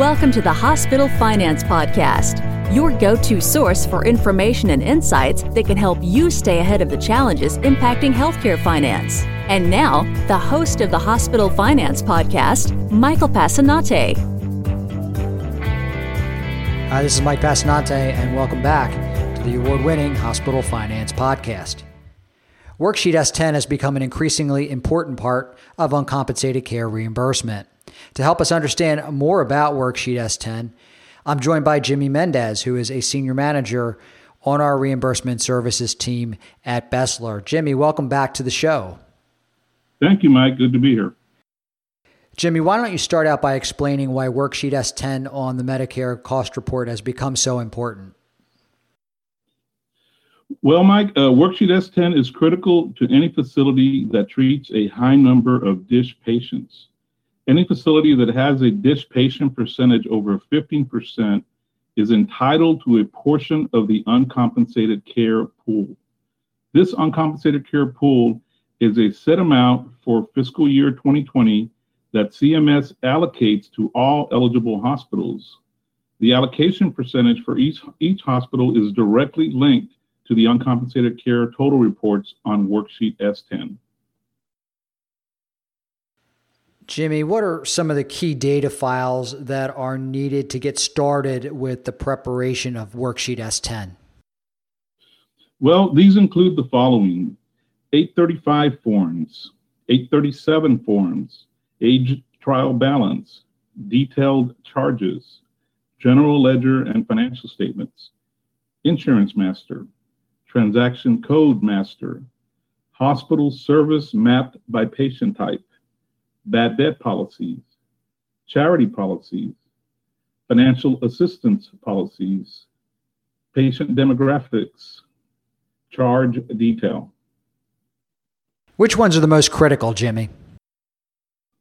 Welcome to the Hospital Finance Podcast, your go to source for information and insights that can help you stay ahead of the challenges impacting healthcare finance. And now, the host of the Hospital Finance Podcast, Michael Passannante. Hi, this is Mike Passannante, and welcome back to the award winning Hospital Finance Podcast. Worksheet S10 has become an increasingly important part of uncompensated care reimbursement. To help us understand more about Worksheet S10, I'm joined by Jimmy Mendez, who is a senior manager on our reimbursement services team at Besler. Jimmy, welcome back to the show. Thank you, Mike. Good to be here. Jimmy, why don't you start out by explaining why Worksheet S10 on the Medicare cost report has become so important? Well, Mike, uh, Worksheet S10 is critical to any facility that treats a high number of DSH patients. Any facility that has a DSH patient percentage over 15% is entitled to a portion of the uncompensated care pool. This uncompensated care pool is a set amount for fiscal year 2020 that CMS allocates to all eligible hospitals. The allocation percentage for each, each hospital is directly linked to the uncompensated care total reports on Worksheet S10. Jimmy, what are some of the key data files that are needed to get started with the preparation of Worksheet S10? Well, these include the following 835 forms, 837 forms, age trial balance, detailed charges, general ledger and financial statements, insurance master, transaction code master, hospital service mapped by patient type, bad debt policies, charity policies, financial assistance policies, patient demographics, charge detail. Which ones are the most critical, Jimmy?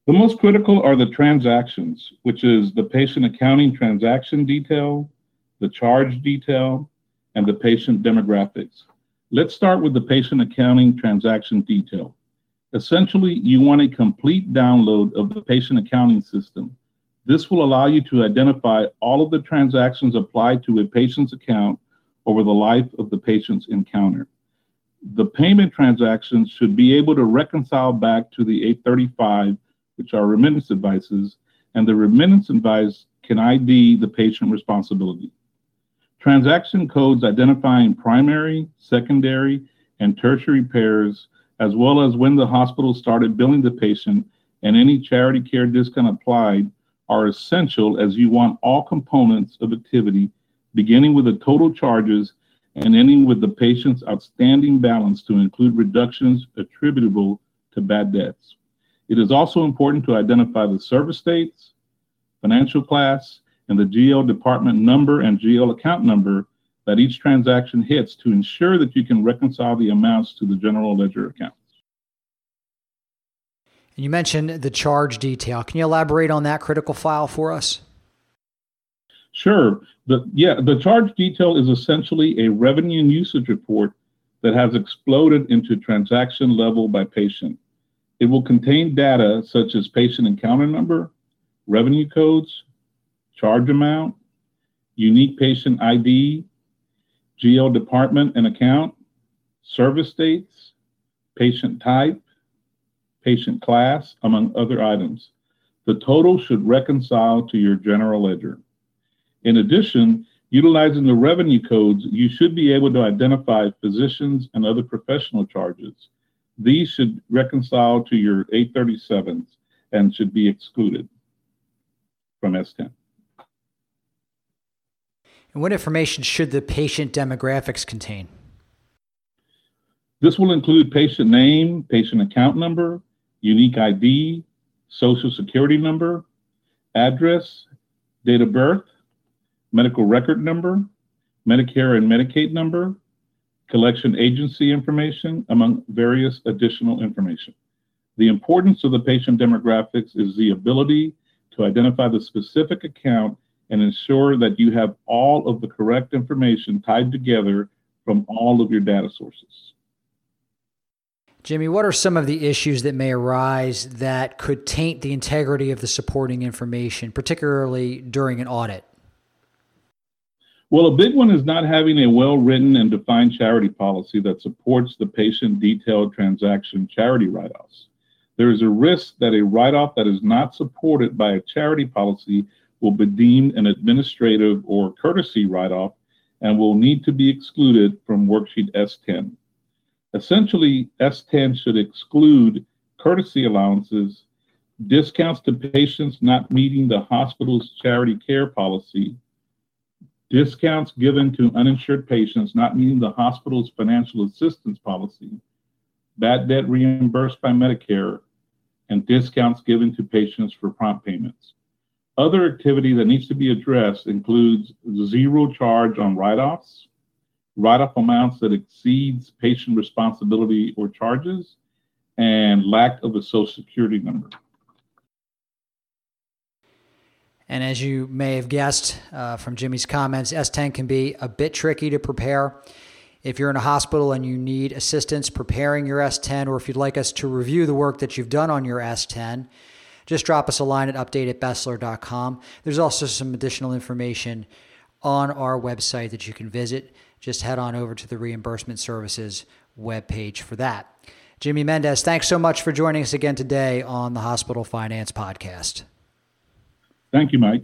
The most critical are the transactions, which is the patient accounting transaction detail, the charge detail, and the patient demographics. Let's start with the patient accounting transaction detail. Essentially, you want a complete download of the patient accounting system. This will allow you to identify all of the transactions applied to a patient's account over the life of the patient's encounter. The payment transactions should be able to reconcile back to the 835, which are remittance advices, and the remittance advice can ID the patient responsibility. Transaction codes identifying primary, secondary, and tertiary pairs as well as when the hospital started billing the patient and any charity care discount applied, are essential as you want all components of activity, beginning with the total charges and ending with the patient's outstanding balance to include reductions attributable to bad debts. It is also important to identify the service dates, financial class, and the GL department number and GL account number that each transaction hits to ensure that you can reconcile the amounts to the general ledger accounts. And you mentioned the charge detail. Can you elaborate on that critical file for us? Sure. The, yeah, the charge detail is essentially a revenue and usage report that has exploded into transaction level by patient. It will contain data such as patient encounter number, revenue codes, charge amount, unique patient ID, GL department and account, service dates, patient type, patient class, among other items. The total should reconcile to your general ledger. In addition, utilizing the revenue codes, you should be able to identify physicians and other professional charges. These should reconcile to your 837s and should be excluded from S10. And what information should the patient demographics contain? This will include patient name, patient account number, unique ID, social security number, address, date of birth, medical record number, Medicare and Medicaid number, collection agency information, among various additional information. The importance of the patient demographics is the ability to identify the specific account and ensure that you have all of the correct information tied together from all of your data sources. Jimmy, what are some of the issues that may arise that could taint the integrity of the supporting information, particularly during an audit? Well, a big one is not having a well written and defined charity policy that supports the patient detailed transaction charity write offs. There is a risk that a write off that is not supported by a charity policy will be deemed an administrative or courtesy write off and will need to be excluded from Worksheet S10. Essentially, S10 should exclude courtesy allowances, discounts to patients not meeting the hospital's charity care policy, discounts given to uninsured patients not meeting the hospital's financial assistance policy, bad debt reimbursed by Medicare, and discounts given to patients for prompt payments. Other activity that needs to be addressed includes zero charge on write-offs, write-off amounts that exceeds patient responsibility or charges, and lack of a social security number. And as you may have guessed uh, from Jimmy's comments, S10 can be a bit tricky to prepare. If you're in a hospital and you need assistance preparing your S10, or if you'd like us to review the work that you've done on your S10, just drop us a line at update at Besler.com. There's also some additional information on our website that you can visit just head on over to the reimbursement services webpage for that. Jimmy Mendez, thanks so much for joining us again today on the Hospital Finance Podcast. Thank you, Mike.